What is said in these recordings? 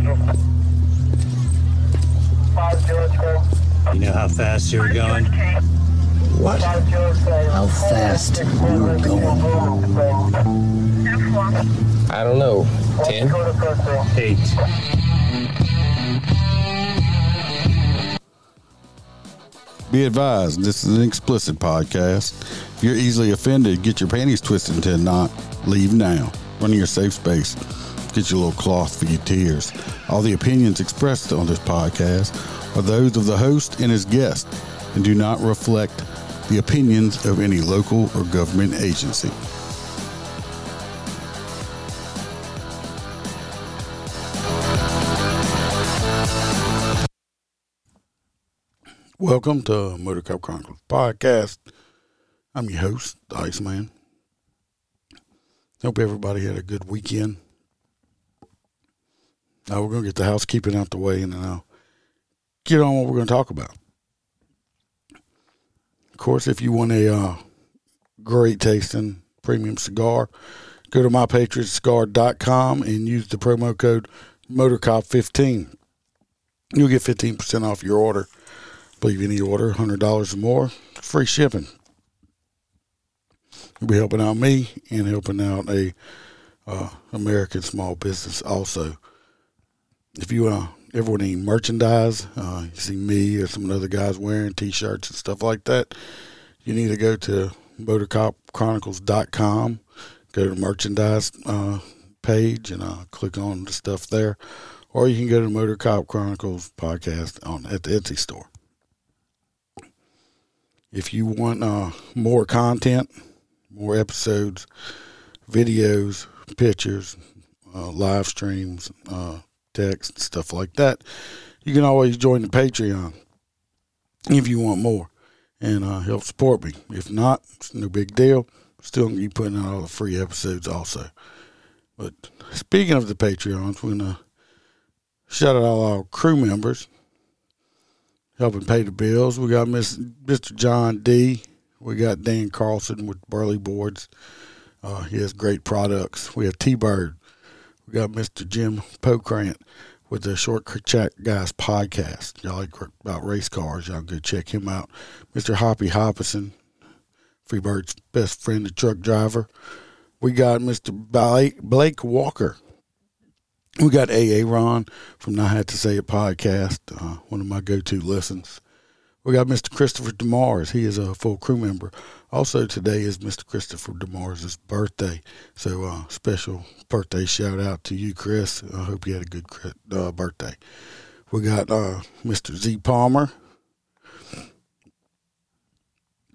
You know how fast you were going? What? How fast you were going? I don't know. 10? Eight. Be advised, this is an explicit podcast. If you're easily offended, get your panties twisted into a knot. Leave now. Run to your safe space. Get your little cloth for your tears. All the opinions expressed on this podcast are those of the host and his guest and do not reflect the opinions of any local or government agency. Welcome to Motor Cop Chronicles podcast. I'm your host, the Iceman. Hope everybody had a good weekend. Now we're going to get the housekeeping out the way and then I'll get on what we're going to talk about. Of course, if you want a uh, great tasting premium cigar, go to mypatriotcigar.com and use the promo code MotorCop15. You'll get 15% off your order. I believe any order, $100 or more, free shipping. You'll be helping out me and helping out a uh, American small business also. If you uh, ever want any merchandise, uh, you see me or some of the other guys wearing T-shirts and stuff like that, you need to go to motorcopchronicles.com, go to the merchandise uh, page and uh, click on the stuff there. Or you can go to Motor Cop Chronicles podcast on at the Etsy store. If you want uh, more content, more episodes, videos, pictures, uh, live streams, uh, text, stuff like that, you can always join the Patreon if you want more and uh, help support me. If not, it's no big deal. Still gonna be putting out all the free episodes also. But speaking of the Patreons, we're gonna shout out all our crew members helping pay the bills. We got Miss, Mr. John D. We got Dan Carlson with Burley Boards. Uh, he has great products. We have T Bird. We got Mr. Jim Pokrant with the Short Chat Guys podcast. Y'all like about race cars, y'all go check him out. Mr. Hoppy Hoppison, Freebird's best friend, the truck driver. We got Mr. Blake, Blake Walker. We got AA Ron from Not Had to Say It podcast, uh, one of my go to listens. We got Mr. Christopher DeMars. He is a full crew member. Also, today is Mr. Christopher DeMars' birthday. So, uh, special birthday shout out to you, Chris. I hope you had a good uh, birthday. We got uh, Mr. Z Palmer.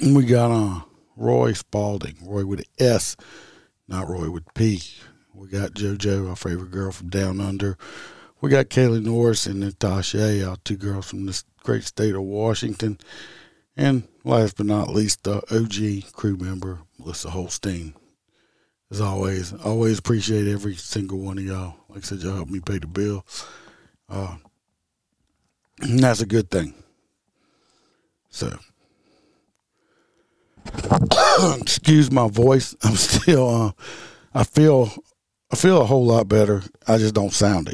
And we got uh, Roy Spalding. Roy with an S, not Roy with P. We got JoJo, our favorite girl from Down Under. We got Kaylee Norris and Natasha, our two girls from this great state of Washington. And last but not least, the OG crew member, Melissa Holstein. As always, always appreciate every single one of y'all. Like I said, y'all help me pay the bill. Uh, that's a good thing. So, excuse my voice. I'm still, uh, I feel, I feel a whole lot better. I just don't sound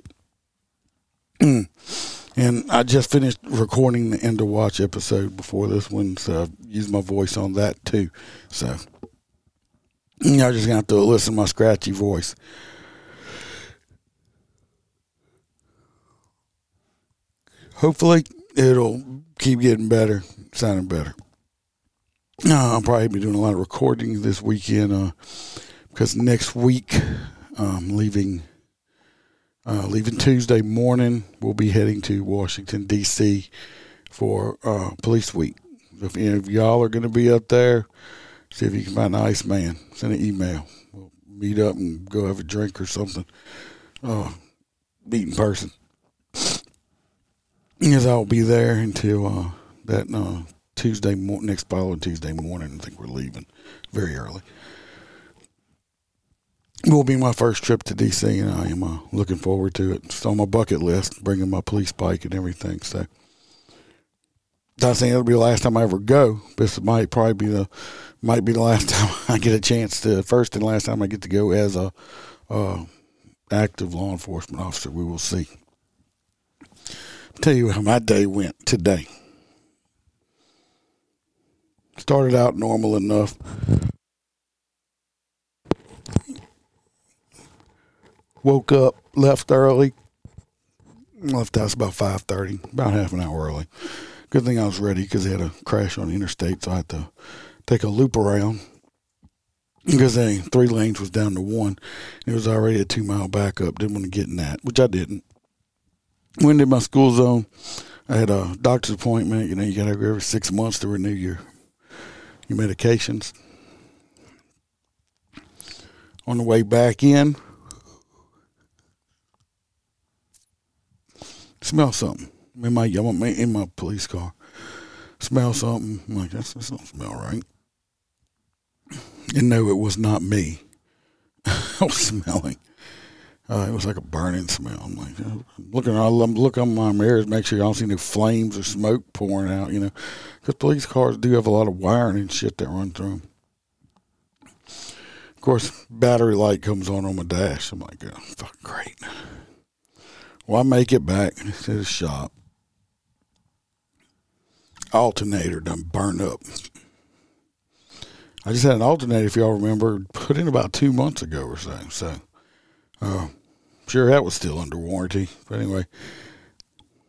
it. And I just finished recording the End of Watch episode before this one, so I've used my voice on that too. So y'all just gonna have to listen to my scratchy voice. Hopefully, it'll keep getting better, sounding better. Uh, I'll probably be doing a lot of recording this weekend uh, because next week I'm leaving uh, leaving Tuesday morning, we'll be heading to Washington D.C. for uh, Police Week. If any of y'all are going to be up there, see if you can find an Ice Man. Send an email. We'll meet up and go have a drink or something. Uh, meet in person. Because I'll be there until uh, that uh, Tuesday mo- next following Tuesday morning. I think we're leaving very early will be my first trip to DC, and I am uh, looking forward to it. It's on my bucket list, bringing my police bike and everything. So, not saying it'll be the last time I ever go. This might probably be the might be the last time I get a chance to first and last time I get to go as a uh, active law enforcement officer. We will see. tell you how my day went today. Started out normal enough. Woke up, left early. Left house about five thirty, about half an hour early. Good thing I was ready because they had a crash on the interstate, so I had to take a loop around because they three lanes was down to one. It was already a two mile backup. Didn't want to get in that, which I didn't. Went into my school zone. I had a doctor's appointment. You know, you got to go every six months to renew your your medications. On the way back in, smell something in my in my police car. Smell something. I'm like that's, that don't smell right. And no, it was not me. I was smelling. Uh, it was like a burning smell. I'm like, uh, looking, I look on my mirrors, make sure I don't see no flames or smoke pouring out, you know, because police cars do have a lot of wiring and shit that run through them. Of course, battery light comes on on my dash. I'm like, oh, great. Well, I make it back to the shop. Alternator done burned up. I just had an alternator, if y'all remember, put in about two months ago or so. So, uh, sure that was still under warranty. But anyway,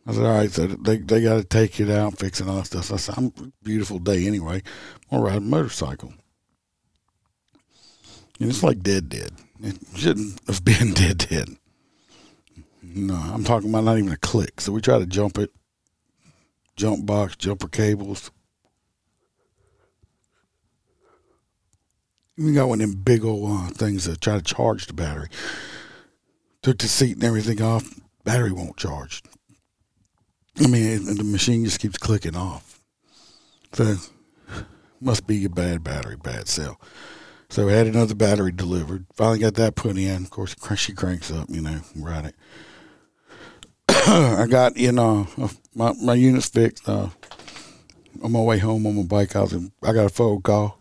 I said, all right, so they they got to take it out, fix it, all that stuff. So I said, I'm beautiful day anyway. I'm gonna ride a motorcycle, and it's like dead, dead. It shouldn't have been dead, dead. No, I'm talking about not even a click. So we try to jump it, jump box, jumper cables. We got one of them big old uh, things that try to charge the battery. Took the seat and everything off. Battery won't charge. I mean, the machine just keeps clicking off. So, must be a bad battery, bad cell. So, had another battery delivered. Finally got that put in. Of course, she cranks up, you know, right it. I got, you know, my, my unit's fixed. Uh, on my way home on my bike, I was in, I got a phone call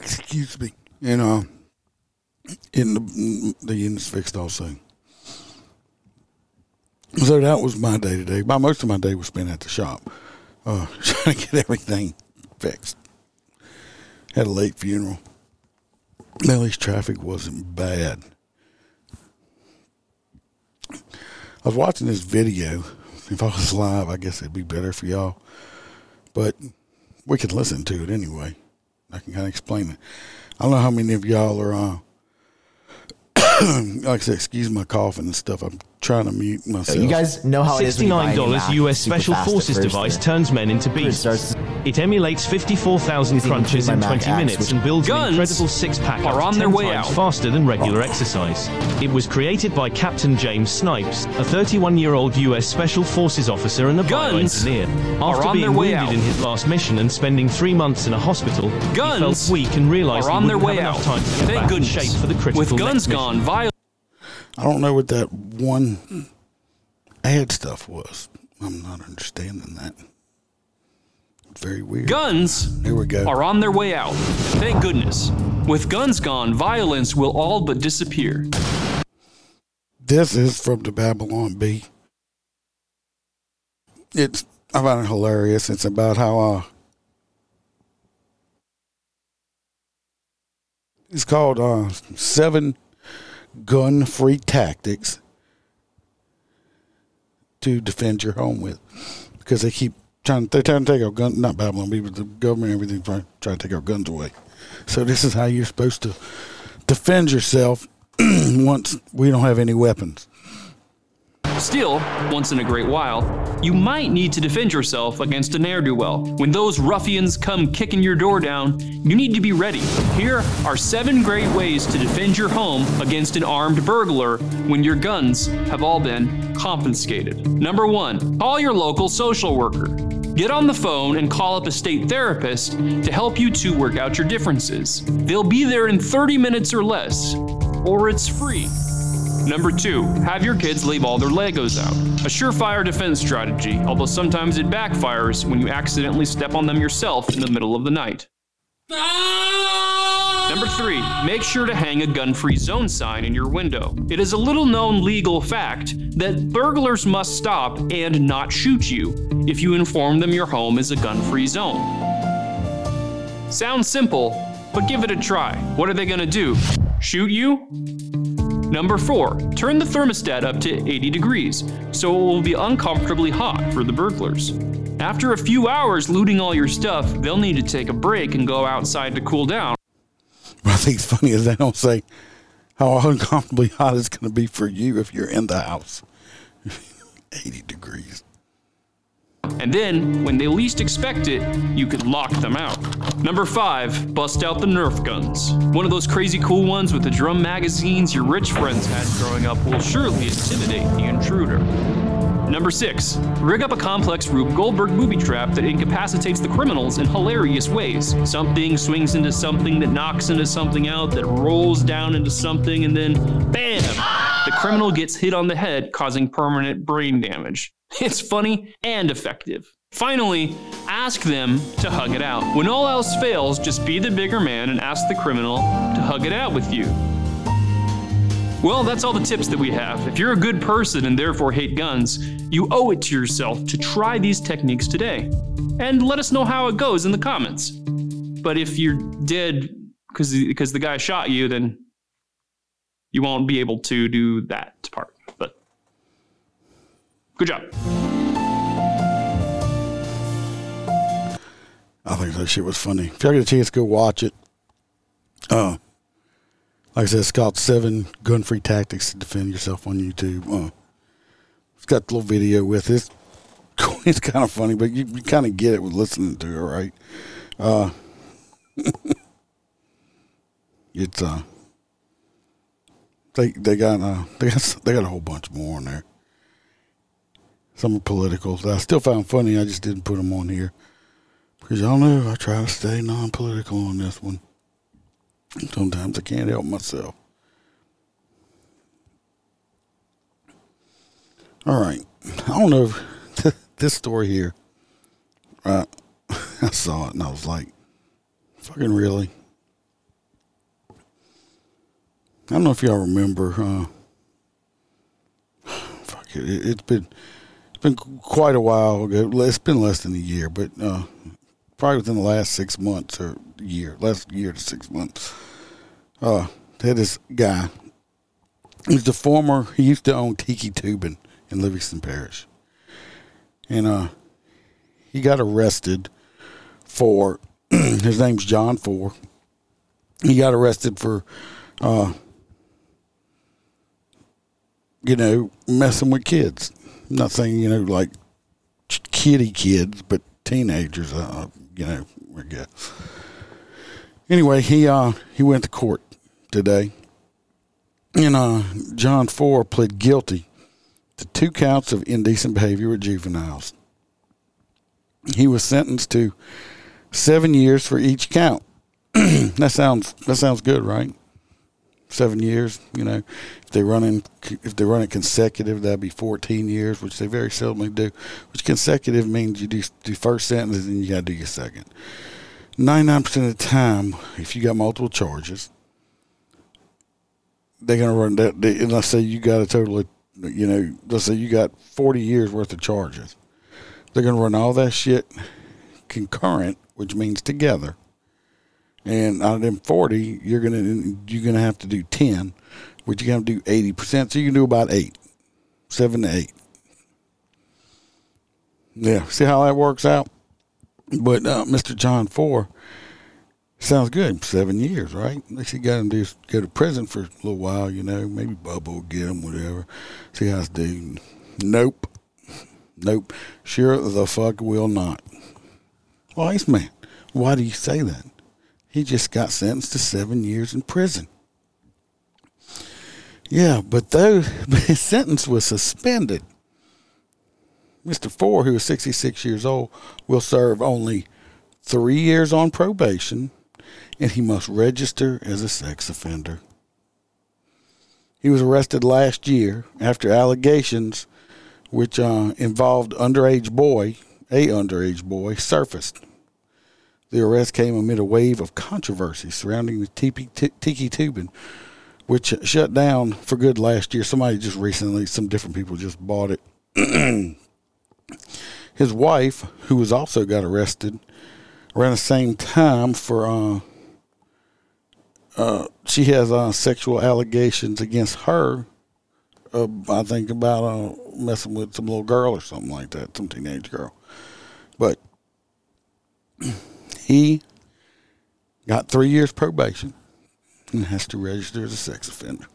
excuse me, you know, in the the unit's fixed also. So that was my day today. My most of my day was spent at the shop, uh, trying to get everything fixed. Had a late funeral. At least traffic wasn't bad. I was watching this video. If I was live, I guess it'd be better for y'all. But we could listen to it anyway. I can kind of explain it. I don't know how many of y'all are. Uh, like I said, excuse my coughing and stuff. I'm trying to mute myself. You guys know how it is. Sixty-nine dollars U.S. Special Forces device turns men into beasts. It emulates 54,000 crunches in 20 minutes and builds Guns an incredible six-pack are on 10 their way times out. faster than regular exercise. It was created by Captain James Snipes, a 31-year-old U.S. Special Forces officer and a Guns bioengineer. are After on being their way wounded out. in his last mission and spending three months in a hospital, he Guns felt weak and realized are he on their wouldn't way have out. enough time to get Thank back in goodness. shape for the critical With guns gone, violence. I don't know what that one ad stuff was. I'm not understanding that. Very weird. Guns Here we go. are on their way out. Thank goodness. With guns gone, violence will all but disappear. This is from the Babylon Bee. It's I find it hilarious. It's about how uh it's called uh seven gun free tactics to defend your home with. Because they keep trying they're trying to take our gun not Babylon but the government and everything trying trying to take our guns away. So this is how you're supposed to defend yourself once we don't have any weapons. Still, once in a great while, you might need to defend yourself against a ne'er do well. When those ruffians come kicking your door down, you need to be ready. Here are seven great ways to defend your home against an armed burglar when your guns have all been confiscated. Number one, call your local social worker. Get on the phone and call up a state therapist to help you two work out your differences. They'll be there in 30 minutes or less, or it's free. Number two, have your kids leave all their Legos out. A surefire defense strategy, although sometimes it backfires when you accidentally step on them yourself in the middle of the night. Number three, make sure to hang a gun free zone sign in your window. It is a little known legal fact that burglars must stop and not shoot you if you inform them your home is a gun free zone. Sounds simple, but give it a try. What are they gonna do? Shoot you? Number four, turn the thermostat up to 80 degrees so it will be uncomfortably hot for the burglars. After a few hours looting all your stuff, they'll need to take a break and go outside to cool down. What I think is funny is they don't say how uncomfortably hot it's going to be for you if you're in the house. 80 degrees. And then, when they least expect it, you could lock them out. Number 5. Bust out the Nerf guns. One of those crazy cool ones with the drum magazines your rich friends had growing up will surely intimidate the intruder. Number 6. Rig up a complex Rube Goldberg booby trap that incapacitates the criminals in hilarious ways. Something swings into something that knocks into something out that rolls down into something and then BAM! The criminal gets hit on the head, causing permanent brain damage. It's funny and effective. Finally, ask them to hug it out. When all else fails, just be the bigger man and ask the criminal to hug it out with you. Well, that's all the tips that we have. If you're a good person and therefore hate guns, you owe it to yourself to try these techniques today. And let us know how it goes in the comments. But if you're dead because the guy shot you, then you won't be able to do that part. Good job. I think that shit was funny. If y'all get a chance, go watch it. Uh, like I said, it's called Seven Gun Free Tactics to Defend Yourself on YouTube. Uh, it's got the little video with it. It's, it's kind of funny, but you, you kind of get it with listening to it, right? Uh, it's uh, they they got uh they got they got a whole bunch more on there. Some are political that I still found funny. I just didn't put them on here because y'all know I try to stay non-political on this one. Sometimes I can't help myself. All right. I don't know this story here, uh, I saw it and I was like, fucking really? I don't know if y'all remember, uh, fuck it, it, has been, it's been quite a while ago. It's been less than a year, but, uh, probably within the last six months or year, last year to six months. Uh, had this guy. He's the former. He used to own Tiki Tubing in Livingston Parish, and uh, he got arrested for. his name's John Fore. He got arrested for, uh, you know, messing with kids. I'm not saying you know like kitty kids, but teenagers. Uh, you know, I guess. Anyway, he uh he went to court today, and uh John Fore pled guilty to two counts of indecent behavior with juveniles. He was sentenced to seven years for each count. that sounds that sounds good, right? Seven years, you know. If they run in, if they run it consecutive, that'd be fourteen years, which they very seldomly do. Which consecutive means you do do first sentence and then you got to do your second. Ninety nine percent of the time, if you got multiple charges, they're gonna run that. They, and let's say you got a total of, you know, let's say you got forty years worth of charges. They're gonna run all that shit concurrent, which means together. And out of them forty, you're gonna you're gonna have to do ten, which you're gonna do eighty percent. So you can do about eight, seven to eight. Yeah, see how that works out. But uh, Mr. John Fore sounds good. Seven years, right? Least he got him to go to prison for a little while, you know. Maybe bubble will get him, whatever. See how it's doing. Nope. Nope. Sure the fuck will not. Wise man. Why do you say that? He just got sentenced to seven years in prison. Yeah, but though his sentence was suspended, Mr. Fore, who is 66 years old, will serve only three years on probation and he must register as a sex offender. He was arrested last year after allegations which uh, involved underage boy, a underage boy, surfaced. The arrest came amid a wave of controversy surrounding the tiki, tiki tubing, which shut down for good last year. Somebody just recently, some different people just bought it. His wife, who was also got arrested around the same time for, uh, uh, she has uh, sexual allegations against her. Uh, I think about uh, messing with some little girl or something like that, some teenage girl. But he got three years probation and has to register as a sex offender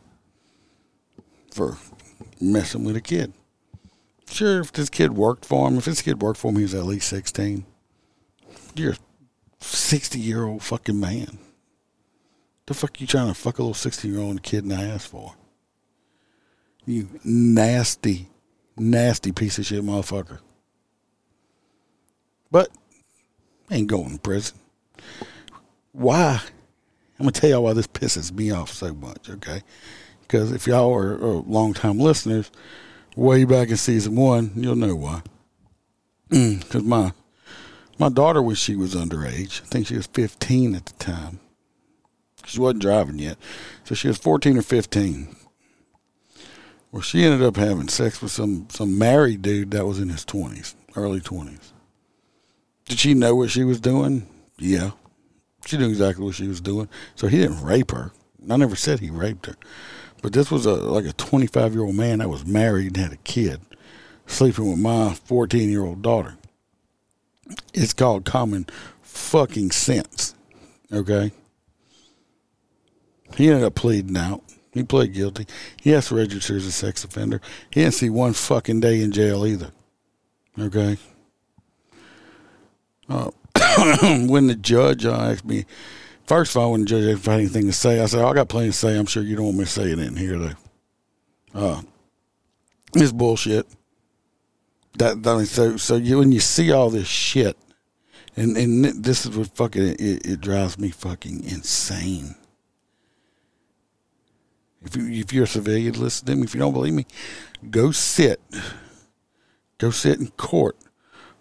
for messing with a kid. Sure, if this kid worked for him, if this kid worked for him, he was at least 16. You're a 60 year old fucking man. The fuck you trying to fuck a little 16 year old kid in the ass for? You nasty, nasty piece of shit motherfucker. But ain't going to prison. Why? I'm gonna tell y'all why this pisses me off so much, okay? Because if y'all are, are long time listeners, way back in season one, you'll know why. Mm, because my my daughter, when she was underage, I think she was 15 at the time. She wasn't driving yet, so she was 14 or 15. Well, she ended up having sex with some some married dude that was in his 20s, early 20s. Did she know what she was doing? Yeah. She knew exactly what she was doing. So he didn't rape her. I never said he raped her. But this was a like a 25 year old man that was married and had a kid sleeping with my 14 year old daughter. It's called common fucking sense. Okay? He ended up pleading out. He pled guilty. He has to register as a sex offender. He didn't see one fucking day in jail either. Okay? Uh, when the judge uh, asked me, first of all, when the judge asked had anything to say, I said, oh, I got plenty to say. I'm sure you don't want me to say it in here, though. Uh, it's bullshit. That, mean, so, so you, when you see all this shit, and, and this is what fucking, it, it drives me fucking insane. If, you, if you're a civilian, listen to me. If you don't believe me, go sit. Go sit in court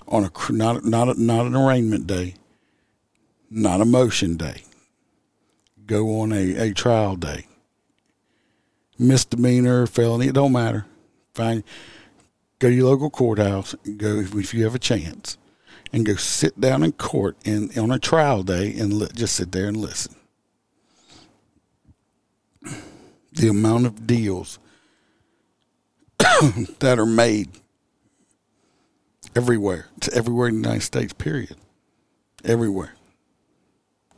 on a not not not an arraignment day, not a motion day. Go on a, a trial day. Misdemeanor, felony, it don't matter. Fine. Go to your local courthouse. Go if you have a chance, and go sit down in court and on a trial day and li- just sit there and listen. The amount of deals that are made everywhere. It's everywhere in the United States, period. Everywhere.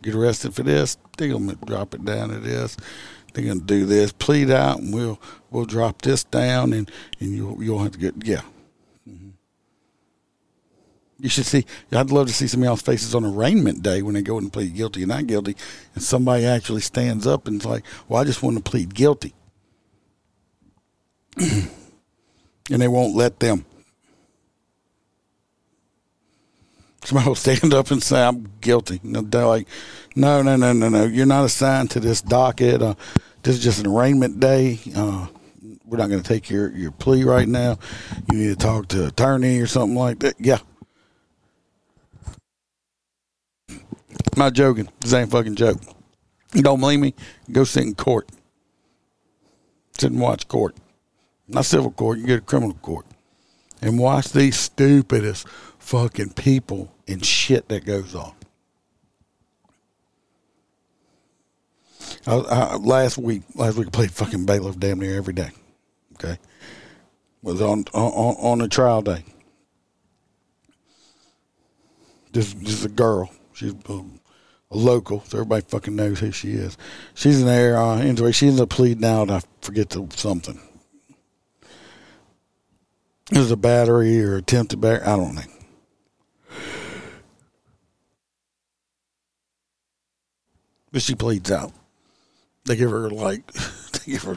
Get arrested for this, they're gonna drop it down to this. They're gonna do this, plead out, and we'll we'll drop this down, and and you'll you'll have to get yeah. Mm-hmm. You should see. I'd love to see some y'all's faces on arraignment day when they go and plead guilty and not guilty, and somebody actually stands up and's like, "Well, I just want to plead guilty," and they won't let them. Somebody will stand up and say, I'm guilty. And they're like, no, no, no, no, no. You're not assigned to this docket. Uh, this is just an arraignment day. Uh, we're not going to take your, your plea right now. You need to talk to attorney or something like that. Yeah. I'm not joking. This ain't fucking joke. You don't believe me? Go sit in court. Sit and watch court. Not civil court. You get a criminal court. And watch these stupidest fucking people and shit that goes on. I, I, last week, last week I played fucking bailiff damn near every day. Okay, was on on on a trial day. This, this is a girl. She's a, a, local, so everybody fucking knows who she is. She's in there. Uh, anyway, she ends up pleading out. I forget to something. It was a battery or attempted battery. I don't know. But she pleads out. They give her like they give her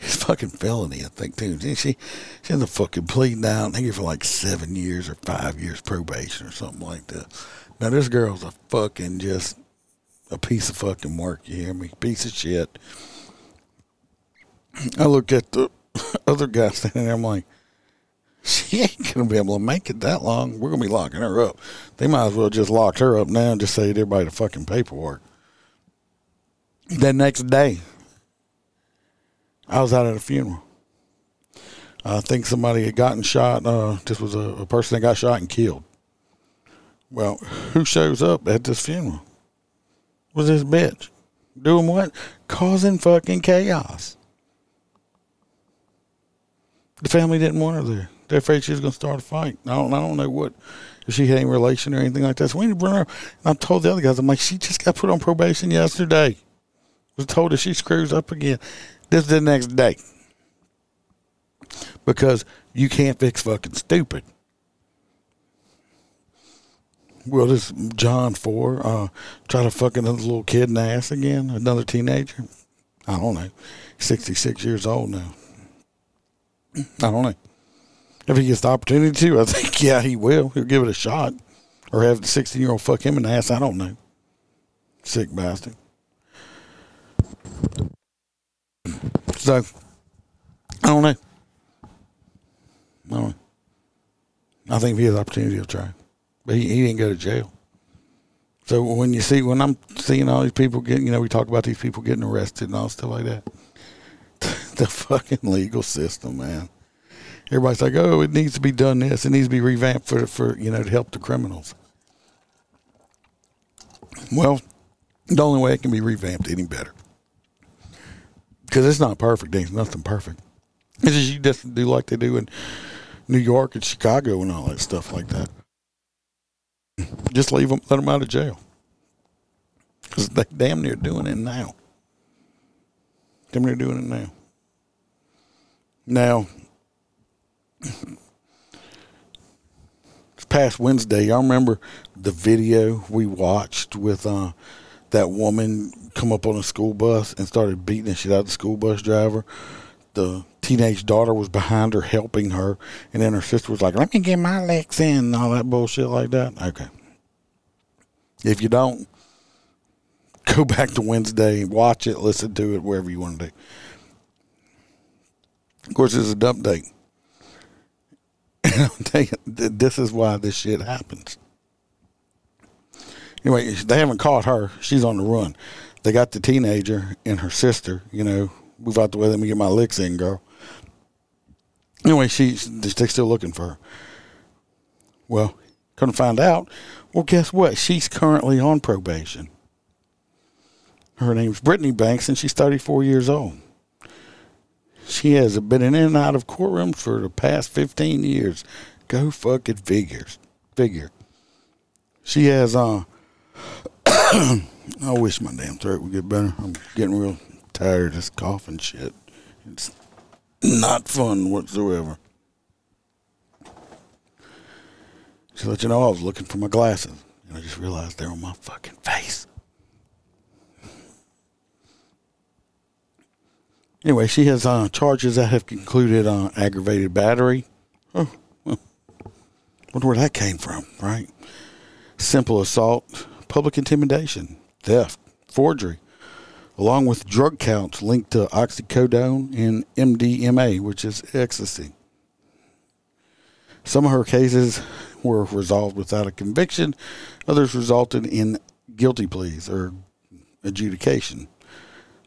it's fucking felony, I think too. She she ends up fucking pleading out. They give her like seven years or five years probation or something like that. Now this girl's a fucking just a piece of fucking work. You hear me? Piece of shit. I look at the other guy standing there. I'm like, she ain't gonna be able to make it that long. We're gonna be locking her up. They might as well just lock her up now and just say everybody the fucking paperwork. The next day, I was out at a funeral. I think somebody had gotten shot. Uh, this was a, a person that got shot and killed. Well, who shows up at this funeral? Was this bitch doing what? Causing fucking chaos. The family didn't want her there. They're afraid she was going to start a fight. I don't, I don't know what, if she had any relation or anything like that. So we need to bring her. And I told the other guys, I'm like, she just got put on probation yesterday. Was told that she screws up again. This is the next day. Because you can't fix fucking stupid. Well, this John Fore uh, try to fuck another little kid in the ass again, another teenager. I don't know. Sixty six years old now. I don't know. If he gets the opportunity to, I think yeah he will. He'll give it a shot, or have the sixteen year old fuck him in the ass. I don't know. Sick bastard. So I don't know. I don't know. I think if he has opportunity, he'll try but he, he didn't go to jail. So when you see when I'm seeing all these people getting, you know, we talk about these people getting arrested and all stuff like that. the fucking legal system, man. Everybody's like, oh, it needs to be done this. It needs to be revamped for for you know to help the criminals. Well, the only way it can be revamped any better because it's not perfect. There's nothing perfect. It's just you just do like they do in New York and Chicago and all that stuff like that just leave them, let them out of jail. Because they damn near doing it now. Damn near doing it now. Now, it's past Wednesday, I remember the video we watched with uh, that woman come up on a school bus and started beating the shit out of the school bus driver. The teenage daughter was behind her helping her, and then her sister was like, "Let me get my legs in," and all that bullshit like that. Okay, if you don't, go back to Wednesday, watch it, listen to it, wherever you want to do. Of course, it's a dump date. This is why this shit happens. Anyway, they haven't caught her. She's on the run. They got the teenager and her sister, you know, move out the way, let me get my licks in, girl. Anyway, she's they're still looking for her. Well, couldn't find out well, guess what? She's currently on probation. Her name's Brittany Banks, and she's 34 years old. She has been in and out of courtrooms for the past 15 years. Go fucking figures. Figure. She has, uh, I wish my damn throat would get better. I'm getting real tired of this coughing shit. It's not fun whatsoever. To let you know, I was looking for my glasses, and I just realized they're on my fucking face. Anyway, she has uh, charges that have concluded uh, aggravated battery. Oh, well, wonder where that came from, right? Simple assault, public intimidation, theft, forgery, along with drug counts linked to oxycodone and MDMA, which is ecstasy. Some of her cases were resolved without a conviction. Others resulted in guilty pleas or adjudication.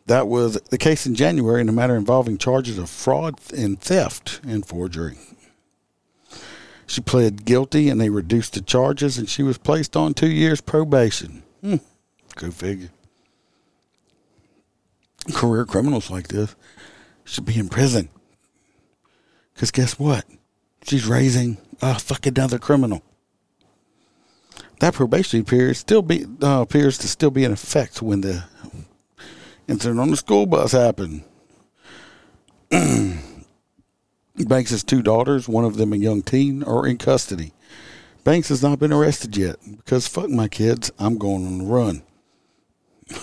That was the case in January in a matter involving charges of fraud and theft and forgery. She pled guilty and they reduced the charges and she was placed on two years probation. Hmm. Go figure. Career criminals like this should be in prison. Because guess what? She's raising a fucking another criminal. That probation period still be uh, appears to still be in effect when the incident on the school bus happened. Banks' two daughters, one of them a young teen, are in custody. Banks has not been arrested yet because fuck my kids, I'm going on the run.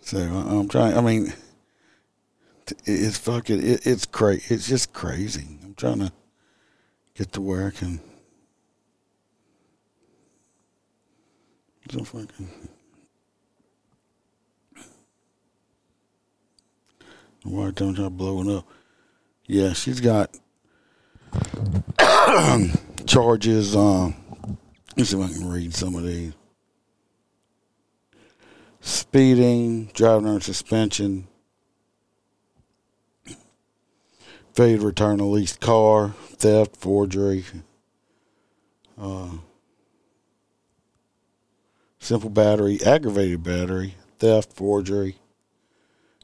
so I'm trying. I mean, it's fucking. It, it's crazy. It's just crazy. I'm trying to get to where I can. So fucking. Why don't y'all blowing up? Yeah, she's got charges. Um, let's see if I can read some of these. Speeding, driving under suspension, failure to return a leased car, theft, forgery, uh, simple battery, aggravated battery, theft, forgery,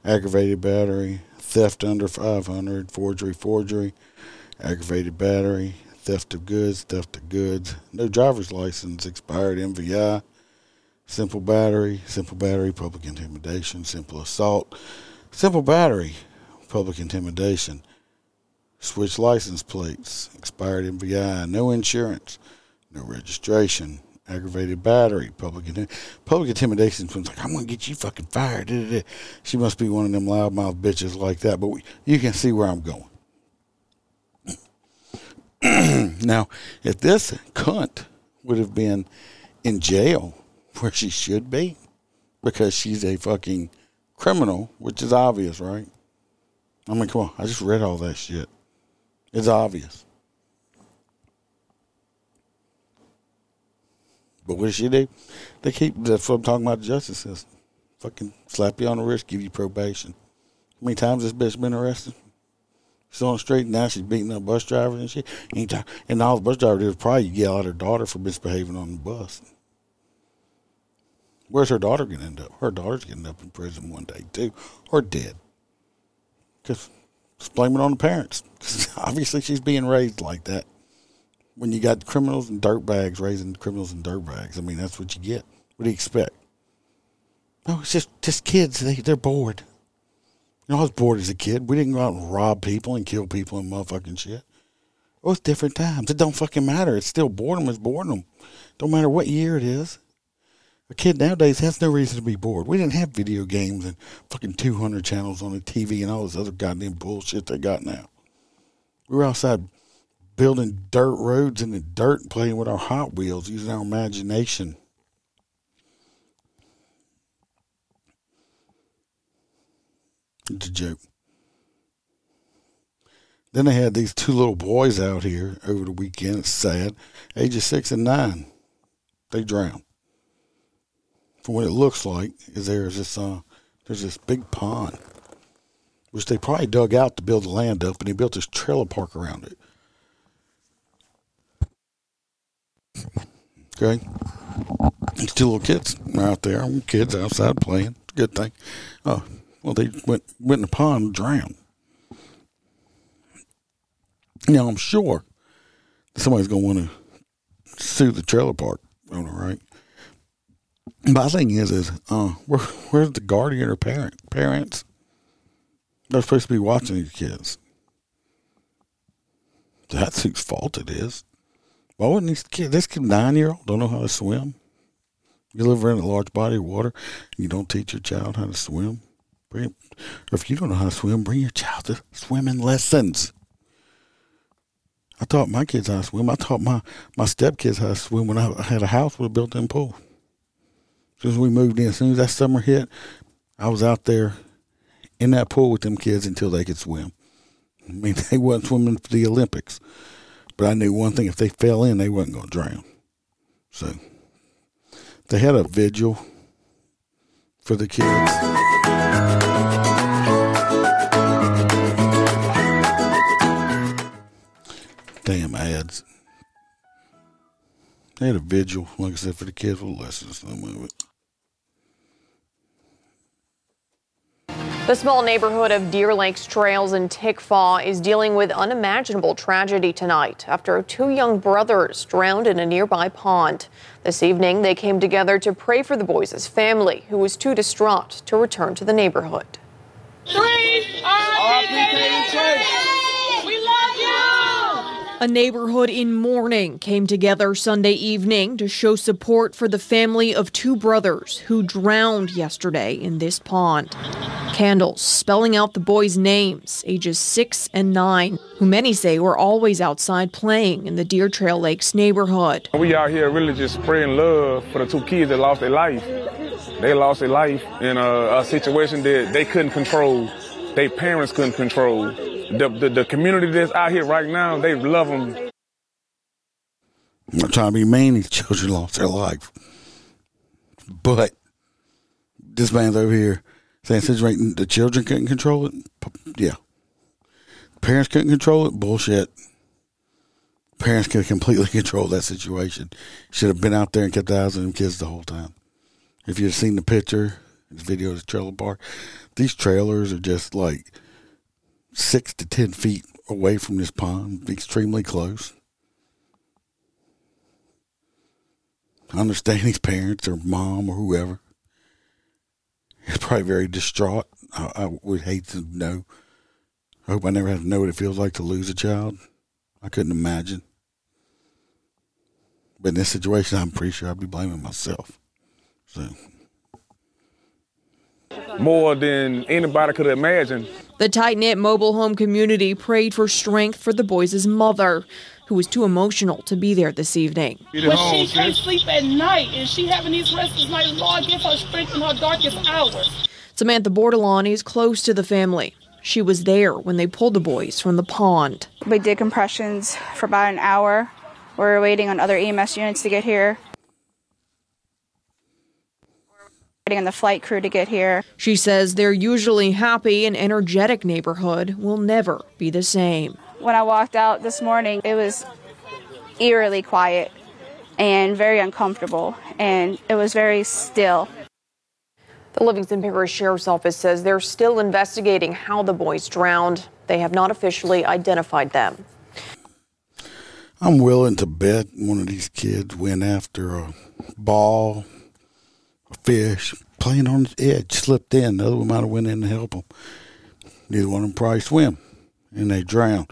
aggravated battery, theft under 500, forgery, forgery, aggravated battery, theft of goods, theft of goods, no driver's license, expired MVI, simple battery, simple battery, public intimidation, simple assault, simple battery, public intimidation, switch license plates, expired MVI, no insurance, no registration, aggravated battery, public public intimidation. It's like I'm gonna get you fucking fired. She must be one of them loudmouth bitches like that. But we, you can see where I'm going. now, if this cunt would have been in jail where she should be, because she's a fucking criminal, which is obvious, right? I mean, come on, I just read all that shit. It's obvious. But what she do? They keep that's what I'm talking about the justice system. Fucking slap you on the wrist, give you probation. How many times this bitch been arrested? She's on the street now. She's beating up bus drivers and shit. Anytime, and all the bus driver did was probably yell at her daughter for misbehaving on the bus. Where's her daughter gonna end up? Her daughter's gonna end up in prison one day too, or dead. Because just blame it on the parents. Obviously, she's being raised like that. When you got criminals and dirtbags raising criminals and dirtbags, I mean, that's what you get. What do you expect? No, it's just just kids. They they're bored. You know, I was bored as a kid. We didn't go out and rob people and kill people and motherfucking shit. It was different times. It don't fucking matter. It's still boredom is boredom. Don't matter what year it is. A kid nowadays has no reason to be bored. We didn't have video games and fucking 200 channels on the TV and all this other goddamn bullshit they got now. We were outside building dirt roads in the dirt and playing with our Hot Wheels, using our imagination. It's a joke. Then they had these two little boys out here over the weekend. It's sad. Ages six and nine. They drowned from what it looks like, is there's this uh, there's this big pond, which they probably dug out to build the land up, and he built this trailer park around it. Okay, these two little kids are out there, kids outside playing. It's a good thing. Oh, well, they went went in the pond and drowned. Now I'm sure somebody's gonna want to sue the trailer park owner, right? My thing is, is uh, where, where's the guardian or parent? Parents, they're supposed to be watching these kids. That's whose fault it is. Why wouldn't these kids? This kid, nine year old, don't know how to swim. You live around a large body of water, and you don't teach your child how to swim. Bring, or if you don't know how to swim, bring your child to swimming lessons. I taught my kids how to swim. I taught my my stepkids how to swim when I had a house with a built-in pool As soon as we moved in, as soon as that summer hit, I was out there in that pool with them kids until they could swim. I mean, they wasn't swimming for the Olympics, but I knew one thing: if they fell in, they wasn't going to drown. So they had a vigil for the kids. Damn ads. They had a vigil, like I said, for the kids with lessons. Some of it. The small neighborhood of Deer Lakes Trails in Tickfaw is dealing with unimaginable tragedy tonight after two young brothers drowned in a nearby pond. This evening, they came together to pray for the boys' family, who was too distraught to return to the neighborhood. Three, A neighborhood in mourning came together Sunday evening to show support for the family of two brothers who drowned yesterday in this pond. Candles spelling out the boys' names, ages six and nine, who many say were always outside playing in the Deer Trail Lakes neighborhood. We out here really just spreading love for the two kids that lost their life. They lost their life in a, a situation that they couldn't control, their parents couldn't control the, the, the community that's out here right now, they love them I'm trying to be mean. These children lost their life. But this man's over here saying situation the children couldn't control it. Yeah. Parents couldn't control it. Bullshit. Parents could completely control that situation. Should have been out there and kept the eyes on them kids the whole time. If you'd seen the picture, this video of the trailer park, these trailers are just like six to ten feet away from this pond, extremely close. I understand these parents or mom or whoever is probably very distraught. I, I, would hate to know. I hope I never have to know what it feels like to lose a child. I couldn't imagine. But in this situation, I'm pretty sure I'd be blaming myself. So. More than anybody could imagine. The tight knit mobile home community prayed for strength for the boys' mother, who was too emotional to be there this evening. When she can't sleep at night and she having these restless nights, Lord, give her strength in her darkest hours. Samantha Bordelon is close to the family. She was there when they pulled the boys from the pond. We did compressions for about an hour. We are waiting on other EMS units to get here. Waiting on the flight crew to get here. She says their usually happy and energetic neighborhood will never be the same when I walked out this morning, it was eerily quiet and very uncomfortable, and it was very still. The Livingston Parish Sheriff's Office says they're still investigating how the boys drowned. They have not officially identified them. I'm willing to bet one of these kids went after a ball, a fish, playing on its edge, slipped in. The other one might have went in to help them. Neither one of them probably swim and they drown.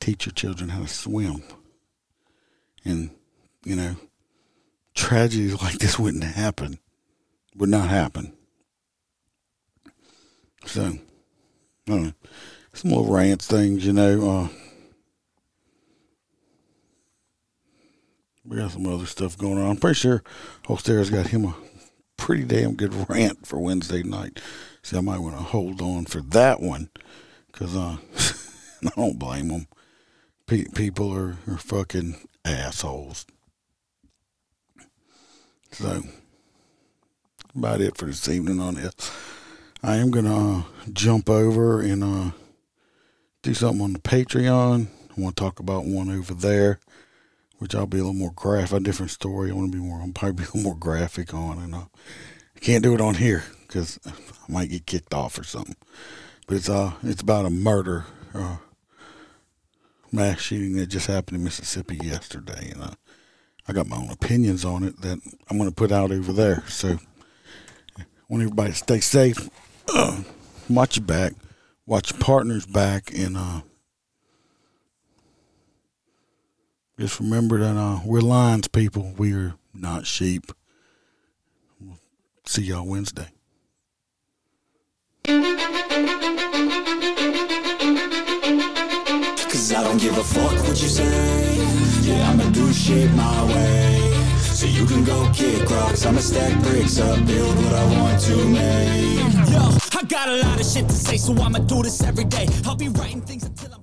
Teach your children how to swim. And, you know, tragedies like this wouldn't happen, would not happen. So, uh, some little rants things, you know. Uh, we got some other stuff going on. I'm pretty sure Holster's got him a pretty damn good rant for Wednesday night. So I might want to hold on for that one because uh, I don't blame them. Pe- people are, are fucking assholes. So, about it for this evening on this. I am going to uh, jump over and uh, do something on the Patreon. I want to talk about one over there, which I'll be a little more graphic, a different story. I want to be more, I'm probably be a little more graphic on, and I can't do it on here because I might get kicked off or something. But it's uh, it's about a murder. Uh, mass shooting that just happened in Mississippi yesterday, and uh, I got my own opinions on it that I'm going to put out over there. So, I want everybody to stay safe, uh, watch your back, watch your partners back, and uh, just remember that uh, we're lions people. We are not sheep. We'll see y'all Wednesday. Cause I don't give a fuck what you say Yeah, I'ma do shit my way So you can go kick rocks I'ma stack bricks up, build what I want to make Yo, I got a lot of shit to say So I'ma do this every day I'll be writing things until I'm